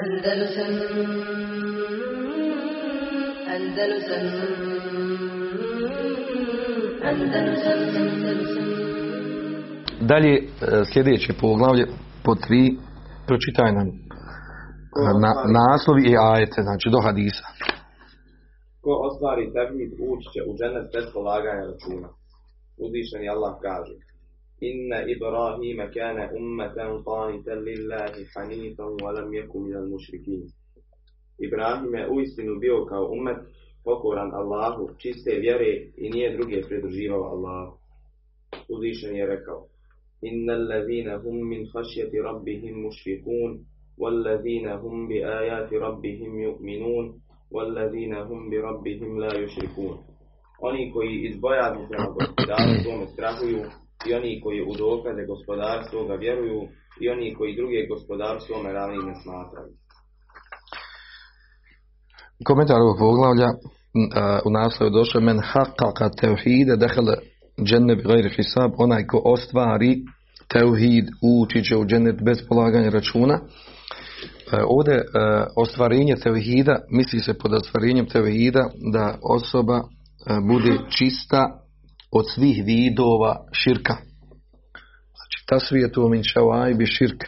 Andalusam Andalusam Andalusam Andalusam Dalje e, sljedeće poglavlje po tri pročitaj nam na, naslovi i ajete, znači do hadisa. Ko ostvari tevhid ući će u džennet bez polaganja računa. Uzvišeni Allah kaže Ibrahima kana ummatan qanitan lillahi hanifan wa lam yakun minal mušrikin. Ibrahim je uistinu bio kao ummet pokoran Allahu, čiste vjere i nije druge pridruživao Allahu. Uzvišen je rekao Inna allazina hum min hašjati rabbihim mušfikun والذين هم بآيات ربهم يؤمنون والذين هم بربهم لا يشركون Oni koji iz bojazni prema gospodaru svome strahuju i oni koji u dokaze gospodara svoga vjeruju i oni koji druge gospodaru svome ravni ne smatraju. Komentar ovog poglavlja u naslovu došao men haqqaqa tevhide dehele dženne bi hisab, onaj ko ostvari tevhid ući će u džennet bez polaganja računa. E, Ovdje e, ostvarenje tevhida, misli se pod ostvarenjem tevhida da osoba e, bude čista od svih vidova širka. Znači, ta svijetu min bi širk.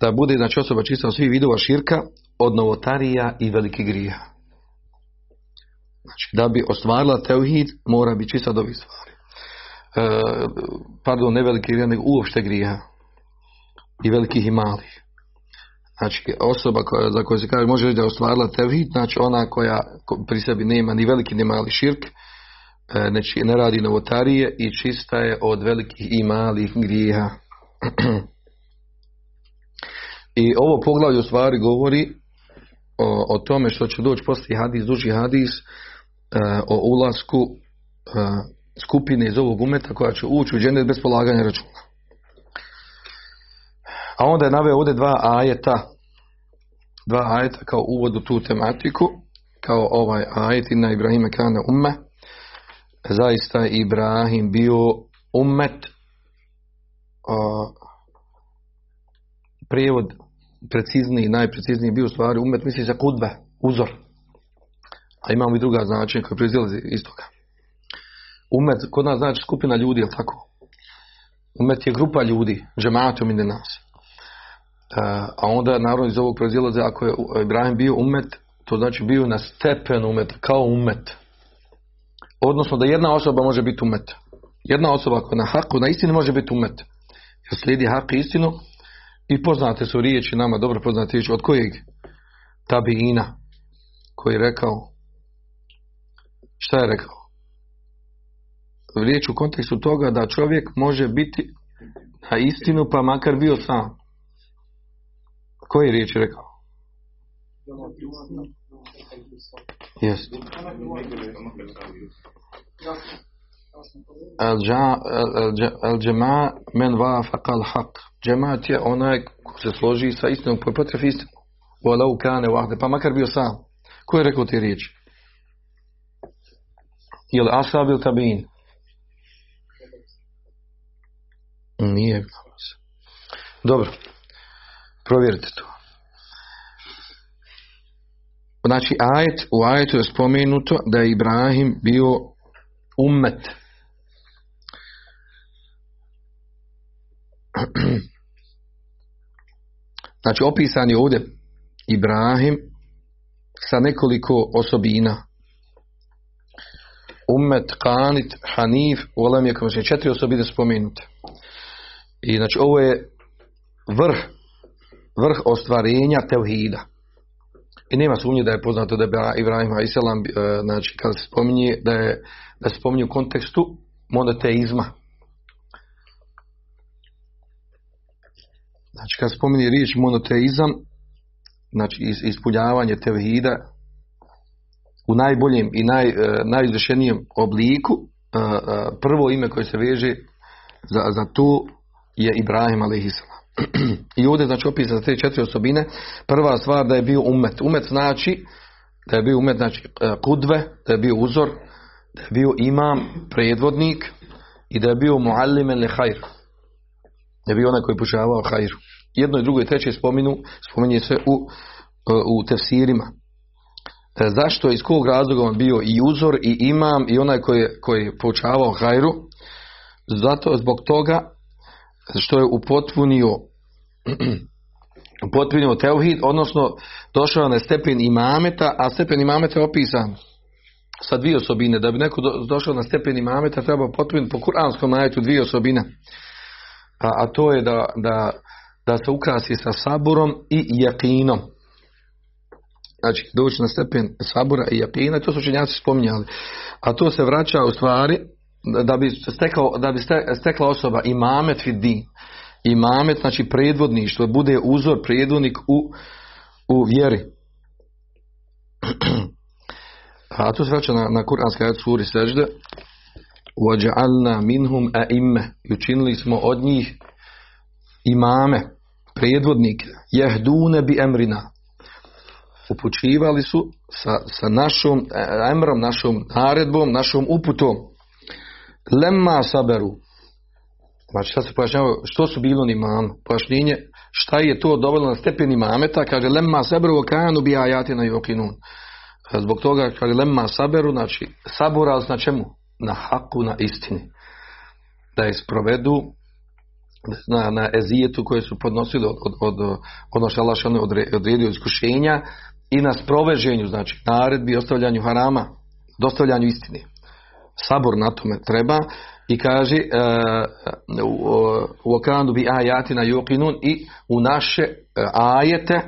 Da bude znači, osoba čista od svih vidova širka, od novotarija i velikih grija. Znači, da bi ostvarila tevhid, mora biti čista od ovih stvari. E, pardon, ne veliki grija, nego uopšte grija. I velikih i malih. Znači, osoba koja, za koju se kaže može reći da je ostvarila tevhid, znači ona koja ko- pri sebi nema ni veliki ni mali širk, e, znači ne radi novotarije i čista je od velikih i malih grijeha. I ovo poglavlje u stvari govori o, o tome što će doći poslije hadis, duži hadis, e, o ulasku e, skupine iz ovog umeta koja će ući u džennet bez polaganja računa. A onda je naveo ovdje dva ajeta, dva ajeta kao uvod u tu tematiku, kao ovaj ajet na Ibrahime kana umme. Zaista Ibrahim bio ummet, a, prijevod precizniji, najprecizniji bio u stvari ummet, misli se kudbe, uzor. A imamo i druga značenja koja proizilazi iz toga. Umet, kod nas znači skupina ljudi, jel tako? Umet je grupa ljudi, džematom ide nas. E, a onda naravno iz ovog proizilaze ako je Ibrahim bio umet, to znači bio na stepenu umeta, kao umet. Odnosno da jedna osoba može biti umet. Jedna osoba koja je na haku, na istini može biti umet. Jer slijedi hak istinu i poznate su riječi nama, dobro poznate riječi, od kojeg tabiina koji je rekao šta je rekao? Riječ u kontekstu toga da čovjek može biti na istinu pa makar bio sam. Koje je riječ rekao? Jest. Džema men vafaqa al haq. Džemat je onaj ko se složi sa istinom, po potrebi istinu. Walau kane wahde, pa makar bio sam. Ko je rekao te riječi? Je li ashab ili tabiin? Nije. Dobro. Provjerite to. Znači, ajet, u ajetu je spomenuto da je Ibrahim bio ummet. Znači, opisan je ovdje Ibrahim sa nekoliko osobina. Ummet, Kanit, Hanif, Olem je kao četiri osobine spomenute. I znači, ovo je vrh, vrh ostvarenja tevhida. I nema sumnje da je poznato da je Ibrahim a.s. znači kada se spominje da je da se spominje u kontekstu monoteizma. Znači kada spominje riječ monoteizam, znači is- ispunjavanje tevhida u najboljem i naj, e, najizvršenijem obliku, e, e, prvo ime koje se veže za, za to je Ibrahim a.s. I ovdje znači opisane te četiri osobine. Prva stvar da je bio umet. Umet znači da je bio umet znači e, kudve, da je bio uzor, da je bio imam, predvodnik i da je bio muallimen li hajr. Da je bio onaj koji pušavao hajru. jedno i drugo i treće spominu, spominje se u, u tefsirima. E, zašto je iz kog razloga on bio i uzor i imam i onaj koji je, koji poučavao hajru? Zato zbog toga što je upotpunio upotpunio teuhid, odnosno došao na stepen imameta, a stepen imameta je opisan sa dvije osobine. Da bi neko do- došao na stepen imameta treba potpuniti po kuranskom ajetu dvije osobine. A, a to je da, da, da se ukrasi sa saburom i jakinom. Znači, doći na stepen sabura i jakina, to su učenjaci spominjali. A to se vraća u stvari da bi, stekao, da bi ste- stekla osoba imamet vid din. Imamet, znači predvodništvo, bude uzor, predvodnik u, u vjeri. A to se vraća na, na kuranski ajet suri sežde. وَجَعَلْنَا مِنْهُمْ أَئِمَّ I učinili smo od njih imame, predvodnike, jehdune bi emrina. Upućivali su sa, sa našom e, emrom, našom naredbom, našom uputom. Lemma saberu. Znači, sad se pojašnjava što su bili oni imam. Pojašnjenje šta je to dovelo na stepen imameta. Kaže, lemma saberu kanu bi ajatina yuqinun. Zbog toga, kaže, lemma saberu, znači, sabura na čemu? Na haku, na istini. Da je sprovedu na, na ezijetu koje su podnosili od, od, od ono što Allah odredio iskušenja i na sproveženju, znači naredbi, ostavljanju harama, dostavljanju istine. Sabor na tome treba i kaže e, u, u okanu bi ajatina yuqinun i u naše e, ajete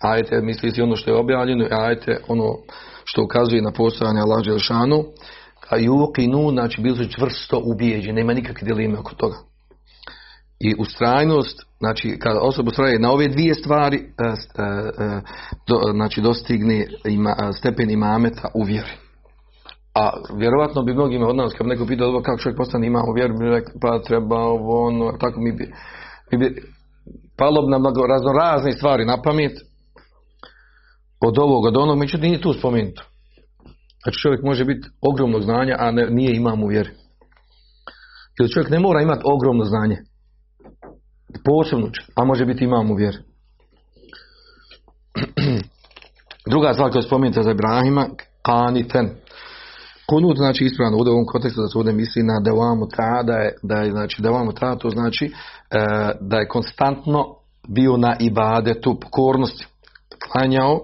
ajete misli se ono što je objavljeno ajete ono što ukazuje na postojanje Allah Želšanu a yuqinun znači bili su čvrsto ubijeđeni nema nikakve dileme oko toga i ustrajnost, znači kada osoba ustraje na ove dvije stvari, e, e, e, znači dostigne ima, e, stepen imameta u vjeri. A vjerovatno bi mnogima od nas, kad neko pitao dobro, kako čovjek postane imam u vjeri, bi pa treba ovo, ono, tako mi bi, mi bi palo bi nam razno razne stvari na pamet, od ovog, od onog, međutim nije tu spomenuto. Znači čovjek može biti ogromnog znanja, a ne, nije imam u vjeri. Ili čovjek ne mora imati ogromno znanje posebno a može biti imam u vjeri. Druga stvar koja je spomenuta za Ibrahima, kaniten. Kunut znači ispravno u ovom kontekstu da se ovdje misli na devamu ta, da je, da je znači devamu ta, to znači e, da je konstantno bio na ibadetu pokornosti. Klanjao,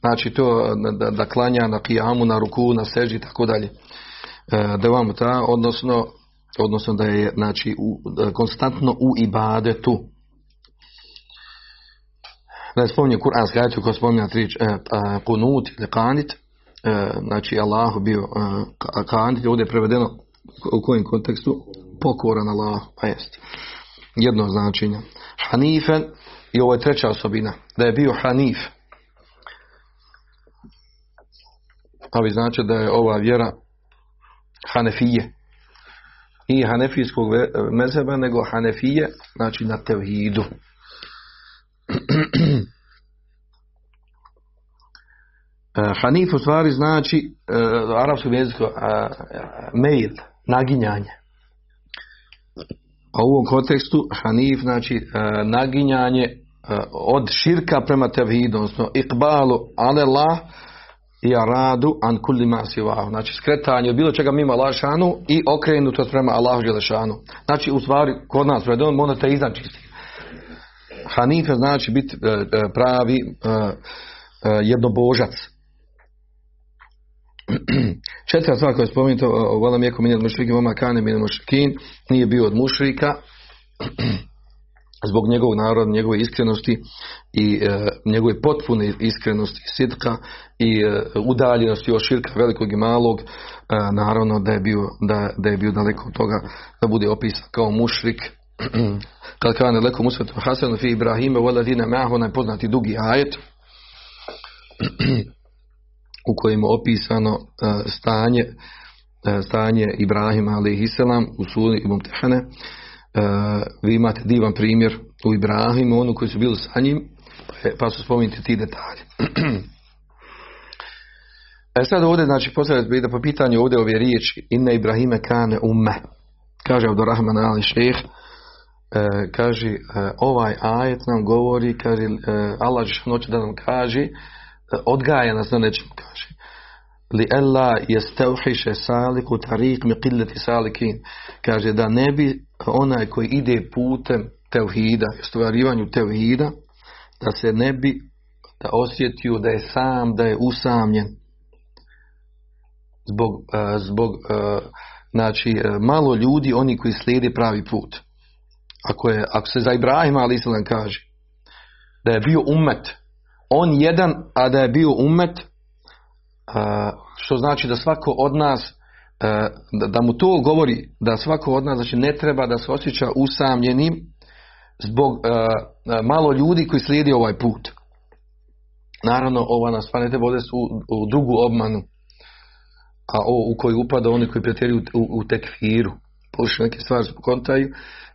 znači to da, da klanja na kijamu, na ruku, na seži i tako dalje. E, devamu ta, odnosno odnosno da je znači u, da, konstantno u ibadetu da je spominje kuranski ajet koja spominje tri e, a, kunut ili kanit znači Allahu bio e, kanit ovdje je prevedeno u kojem kontekstu? Pokoran Allah pa jest. Jedno značenje. Hanifen i ovo je treća osobina. Da je bio hanif a vi znači da je ova vjera hanefije. I hanefijskog mezheba, nego hanefije, znači na tevhidu. Hanif u stvari znači u arapskom jeziku mail, naginjanje. A u ovom kontekstu hanif znači naginjanje od širka prema tevhidu, odnosno ikbalu alallah i radu an kulli. Znači skretanje od bilo čega mimo Allahšanu i okrenutost prema Allahu Đelešanu. Znači u stvari kod nas predom monoteizam čisti. Hanife znači biti pravi jednobožac. Četvrta stvar koja je spomenuta, volam jeko minjel mušrikin, vama kane minjel mušrikin, nije bio od mušrika, zbog njegovog naroda, njegove iskrenosti i e, njegove potpune iskrenosti, sitka i e, udaljenosti od širka velikog i malog, e, naravno da je, bio, da, da je bio daleko od toga da bude opisan kao mušrik. Kad kada je leko musvetu Hasanu fi Ibrahime voladine me'ahu, najpoznati dugi ajet u kojem je opisano e, stanje e, stanje Ibrahima alaihi selam u suri Mumtehane Uh, vi imate divan primjer u Ibrahimu, onu koji su bili sa njim, pa su spomenuti ti detalji. e sad ovdje, znači, da po pitanju ovdje ove riječi, inne Ibrahime kane umme, kaže Abdurrahman Ali šeh, e, kaže, e, ovaj ajet nam govori, kaže, e, Allah hoće da nam kaže, e, odgaja nas na nečem, kaže. Li ella jestevhiše saliku tarik mi qilleti salikin. Kaže da ne bi onaj koji ide putem tevhida, ostvarivanju tevhida, da se ne bi da osjetio da je sam, da je usamljen. Zbog, e, zbog e, znači, e, malo ljudi, oni koji slijede pravi put. Ako, je, ako se za Ibrahima ali kaže da je bio umet, on jedan, a da je bio umet, što znači da svako od nas da, da mu to govori da svako od nas znači ne treba da se osjeća usamljenim zbog malo ljudi koji slijedi ovaj put. Naravno, ova nas pa ne treba u, drugu obmanu, a o, u koju upada oni koji pretjeruju u, u tekfiru. Pošto neke stvari kontaju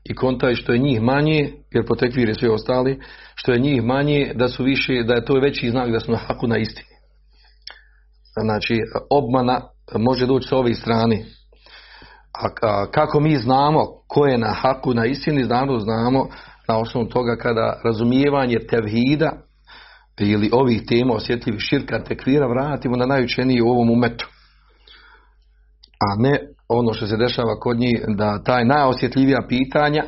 i kontaju što je njih manje, jer po tekfiri svi ostali, što je njih manje, da su više, da je to veći znak da su na haku na istini. Znači, obmana može doći s ove strane. A, a, kako mi znamo ko je na haku na istini, znamo, znamo na osnovu toga kada razumijevanje tevhida ili ovih tema osjetljivih širka tekvira vratimo na najučeniji u ovom umetu. A ne ono što se dešava kod njih da taj najosjetljivija pitanja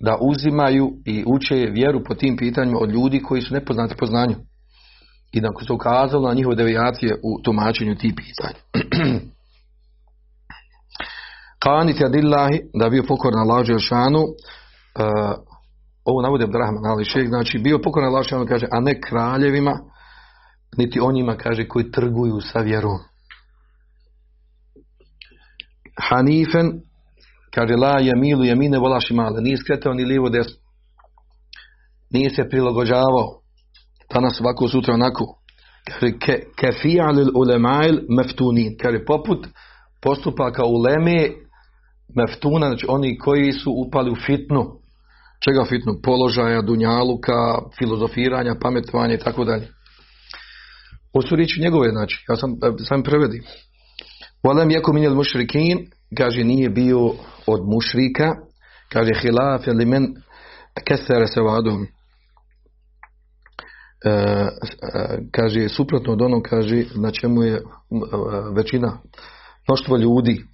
da uzimaju i uče vjeru po tim pitanjima od ljudi koji su nepoznati po znanju. I da se ukazalo na njihove devijacije u tumačenju tih pitanja. Kanit adillahi, da bio pokorna lađe šanu, ovo navode Abdurrahman ali šejh, znači bio pokoran Allah kaže, a ne kraljevima, niti onima, kaže, koji trguju sa vjerom. Hanifen, kaže, la jamilu jemine volaši male, nije skretao ni lijevo desno. Nije se prilagođavao, danas ovako, sutra onako. Kaže, ke, kefijalil ulemail meftunin, kaže, poput postupaka uleme meftuna, znači oni koji su upali u fitnu, čega fitnu položaja, dunjaluka, filozofiranja, pametovanja i tako dalje. Ovo njegove, znači, ja sam, sam prevedim. Volem jako minjel mušrikin, kaže nije bio od mušrika, kaže hilaf ili men kesere se vadom. E, e, kaže suprotno od onog kaže na čemu je e, većina mnoštvo ljudi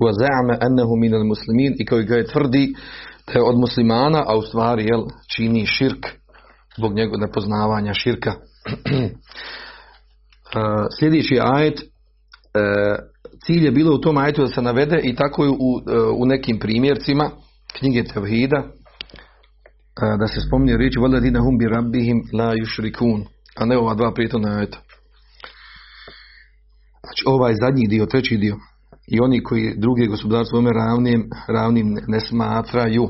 wa za'ama annahu min al-muslimin i koji ga je tvrdi da je od muslimana, a u stvari jel, čini širk zbog njegov nepoznavanja širka. Sljedeći ajet, cilj je bilo u tom ajetu da se navede i tako je u, e, u nekim primjercima knjige Tevhida e, da se spominje riječ Valadina Humbi rabbihim la yushrikun a ne ova dva prijetona ajeta. Znači ovaj zadnji dio, treći dio i oni koji druge gospodarstvo ome ravnim, ravnim ne smatraju.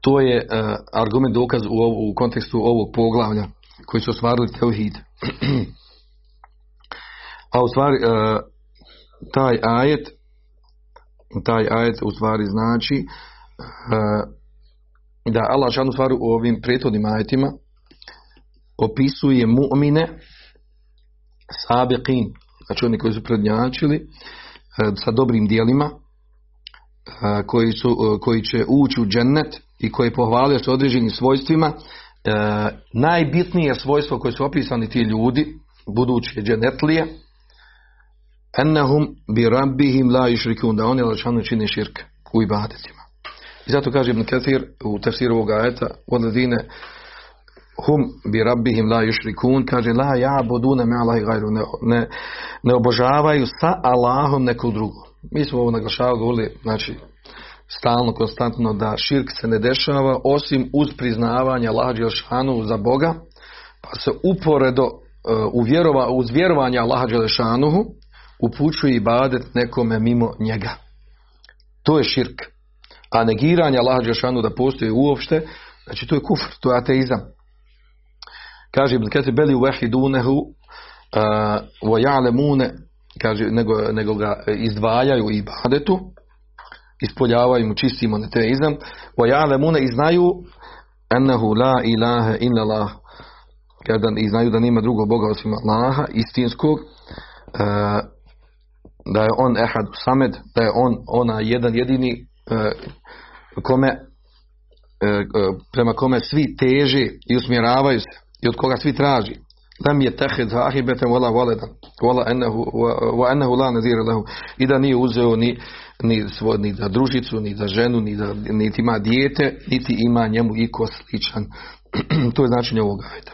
To je uh, argument dokaz u, ovu, u kontekstu ovog poglavlja koji su ostvarili tevhid. a u stvari uh, taj ajet taj ajet u stvari znači uh, da Allah šanu stvari u ovim prethodnim ajetima opisuje mu'mine sabiqin znači oni koji su prednjačili E, sa dobrim dijelima e, koji, su, e, koji će ući u džennet i koji pohvalio s određenim svojstvima najbitnije svojstvo koje su opisani ti ljudi buduće džennetlije ennahum bi rabbihim la išrikun da oni lačanu čine širk u ibadetima i zato kaže Ibn Kathir u tefsiru ovoga ajeta odledine hum bi rabbihim la yushrikun kaže la ya'buduna ma Allahi ghayru ne, ne, ne obožavaju sa Allahom neko drugo. Mi smo ovo naglašavali govorili, znači stalno, konstantno da širk se ne dešava osim uz priznavanje Allaha Đelešanu za Boga, pa se uporedo uh, uz vjerovanje Allaha Đelešanuhu upućuje ibadet nekome mimo njega. To je širk. A negiranje Allaha Đelešanu da postoji uopšte, znači to je kufr, to je ateizam. Kaže Ibn Kathir beli wahidunehu wa ya'lamune kaže nego, nego ga izdvajaju ibadetu ispoljavaju mu čisti monoteizam wa ya'lamune i znaju annahu la ilaha illa Allah kada i znaju da nema drugog Boga osim Allaha istinskog da je on ehad samed da je on ona jedan jedini kome e, prema kome svi teže i usmjeravaju se i od koga svi traži. Lam je tehed zahibeten wala waledan wala ennehu, la lehu i da nije uzeo ni, ni, svoj, ni za družicu, ni za ženu, ni za, niti ima dijete, niti ima njemu iko sličan. to je značenje ovog ajta.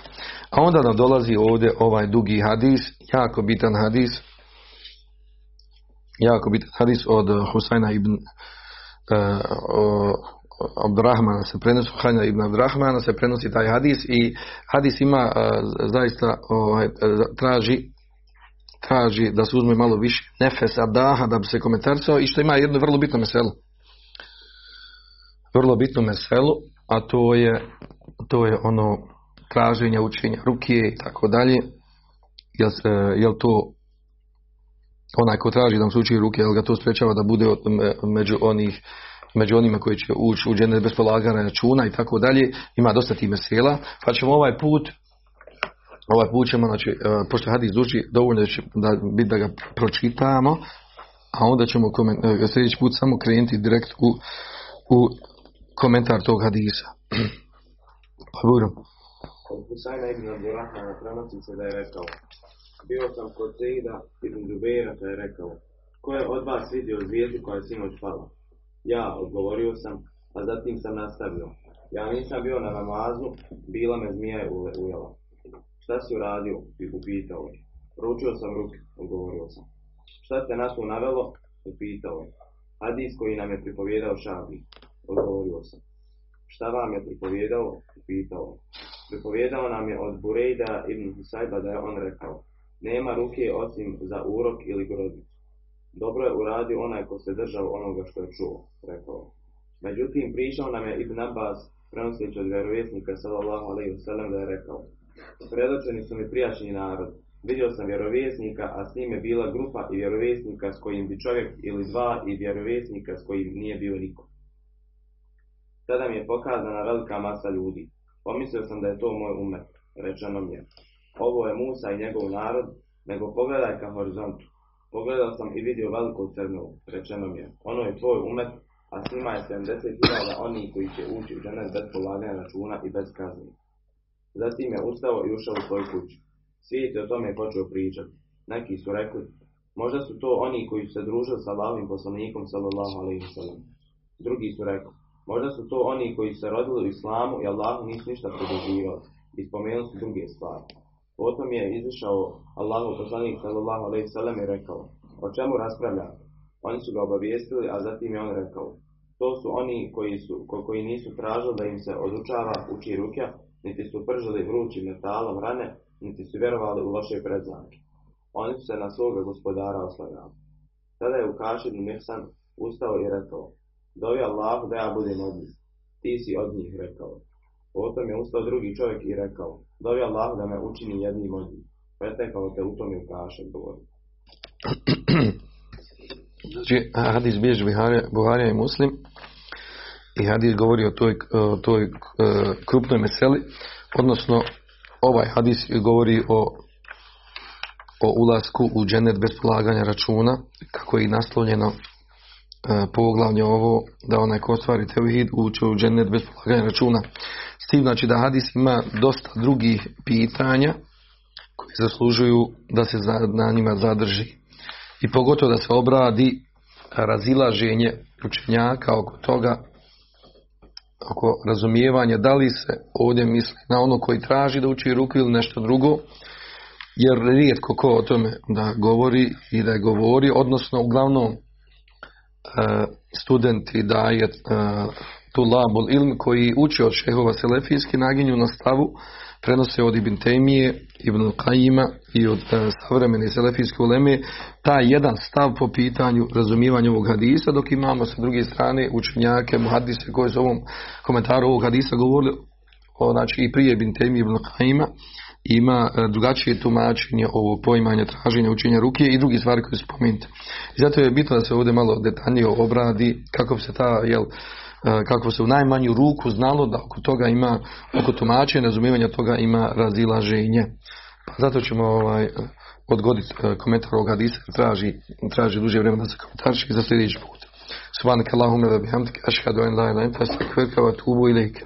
A onda nam dolazi ovdje ovaj dugi hadis, jako bitan hadis, jako bitan hadis od Husajna ibn uh, Abdurrahmana se prenosi, Hajna ibn Abdurrahmana se prenosi taj hadis i hadis ima uh, zaista uh, traži traži da se uzme malo više nefesa daha da bi se komentarisao i što ima jedno vrlo bitno meselo. Vrlo bitno meselo, a to je to je ono traženja učenja ruke i tako dalje. Jel, jel to onaj ko traži da mu se uči ruke, jel ga to sprečava da bude među onih među onima koji će ući u džene bez polaganja računa i tako dalje, ima dosta tih mesela, pa ćemo ovaj put ovaj put ćemo, znači, uh, pošto hadis duži, dovoljno će da, biti da ga pročitamo, a onda ćemo koment, uh, sljedeći put samo krenuti direkt u, u komentar tog hadisa. pa Husajna ibn Abdurrahmana prenosi se da je rekao Bio sam kod Sejda ibn Džubeira pa je rekao Ko je od vas vidio zvijezdu koja je sinoć pala? Ja, odgovorio sam, a zatim sam nastavio. Ja nisam bio na namazu, bila me zmija je ujela. Šta si uradio? Upitao je. Proučio sam ruke, odgovorio sam. Šta te nas navelo? Upitao je. Hadis koji nam je pripovjedao šabi, odgovorio sam. Šta vam je pripovjedao? Upitao je. Pripovjedao nam je od Burejda ibn Husayba da je on rekao, nema ruke osim za urok ili grodicu. Dobro je uradio onaj ko se držao onoga što je čuo, rekao. Međutim, pričao nam je Ibn Abbas, prenoseći od vjerovjesnika sallallahu alaihi wasallam da je rekao, predočeni su mi prijašnji narod, vidio sam vjerovjesnika, a s njime bila grupa i vjerovjesnika s kojim bi čovjek ili dva i vjerovjesnika s kojim nije bio niko. Tada mi je pokazana velika masa ljudi. Pomislio sam da je to moj umet, rečeno mi je. Ovo je Musa i njegov narod, nego pogledaj ka horizontu. Pogledao sam i vidio veliku crnu, rečeno mi je. Ono je tvoj umet, a s njima je 70.000 oni koji će ući u dženet bez polaganja računa i bez kazni. Zatim je ustao i ušao u svoju kuću. Svijet je o tome počeo pričati. Neki su rekli, možda su to oni koji su se družili sa Allahim poslanikom sallallahu alaihi wasallam. Drugi su rekli, možda su to oni koji su se rodili u islamu i Allahu nisu ništa produživali. I spomenuli su druge stvari. Potom je izišao Allahu poslanik sallallahu alejhi ve sellem i rekao: "O čemu raspravljate?" Oni su ga obavijestili, a zatim je on rekao: "To su oni koji su ko, koji nisu tražili da im se odučava uči rukja, niti su pržili vrućim metalom rane, niti su vjerovali u loše predznake. Oni su se na svoga gospodara oslanjali. Tada je Ukašid Mihsan ustao i rekao: "Dovi Allahu da ja budem od njih." Ti si od njih rekao. Potom je ustao drugi čovjek i rekao, dovi Allah da me učini jednim od njih. Pretekao te u tom i ukaše govori. Znači, hadis bježi Buharija i Muslim i hadis govori o toj, o toj uh, krupnoj meseli, odnosno ovaj hadis govori o o ulasku u dženet bez polaganja računa, kako je i naslovljeno poglavlje ovo, da onaj ko ostvari tevhid uče u džennet bez polaganja računa. S tim znači da hadis ima dosta drugih pitanja koji zaslužuju da se na njima zadrži. I pogotovo da se obradi razilaženje učenjaka oko toga, oko razumijevanja da li se ovdje misli na ono koji traži da uči ruku ili nešto drugo, jer rijetko ko o tome da govori i da je govori, odnosno uglavnom studenti daje tulabul ilm koji uči od šehova selefijski naginju na stavu prenose od Ibn Tejmije, Ibn Kajima i od uh, savremene selefijske uleme. Taj jedan stav po pitanju razumijevanja ovog hadisa, dok imamo sa druge strane učenjake, muhadise koji su ovom komentaru ovog hadisa govorili o, znači i prije Ibn Tejmije, Ibn Kajima ima drugačije tumačenje ovo poimanje traženja učenja ruke i drugi stvari koje su spomenute. I zato je bitno da se ovdje malo detaljnije obradi kako bi se ta, jel, kako se u najmanju ruku znalo da oko toga ima, oko tumačenja, razumijevanja toga ima razilaženje. Pa zato ćemo ovaj, odgoditi komentar ovog hadisa, traži, traži duže vremena da se komentariše za sljedeći put. سبحانك اللهم وبحمدك أشهد أن لا إله إلا أنت أستغفرك وأتوب إليك